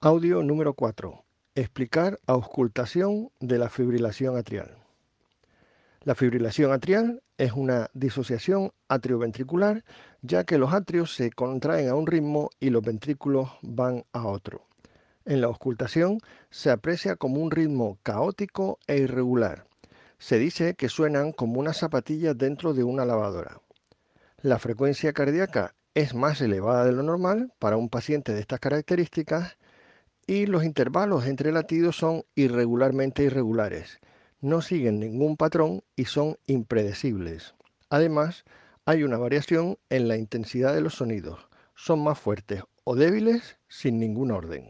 Audio número 4. Explicar auscultación de la fibrilación atrial. La fibrilación atrial es una disociación atrioventricular, ya que los atrios se contraen a un ritmo y los ventrículos van a otro. En la auscultación se aprecia como un ritmo caótico e irregular. Se dice que suenan como una zapatilla dentro de una lavadora. La frecuencia cardíaca es más elevada de lo normal para un paciente de estas características y los intervalos entre latidos son irregularmente irregulares, no siguen ningún patrón y son impredecibles. Además, hay una variación en la intensidad de los sonidos, son más fuertes o débiles sin ningún orden.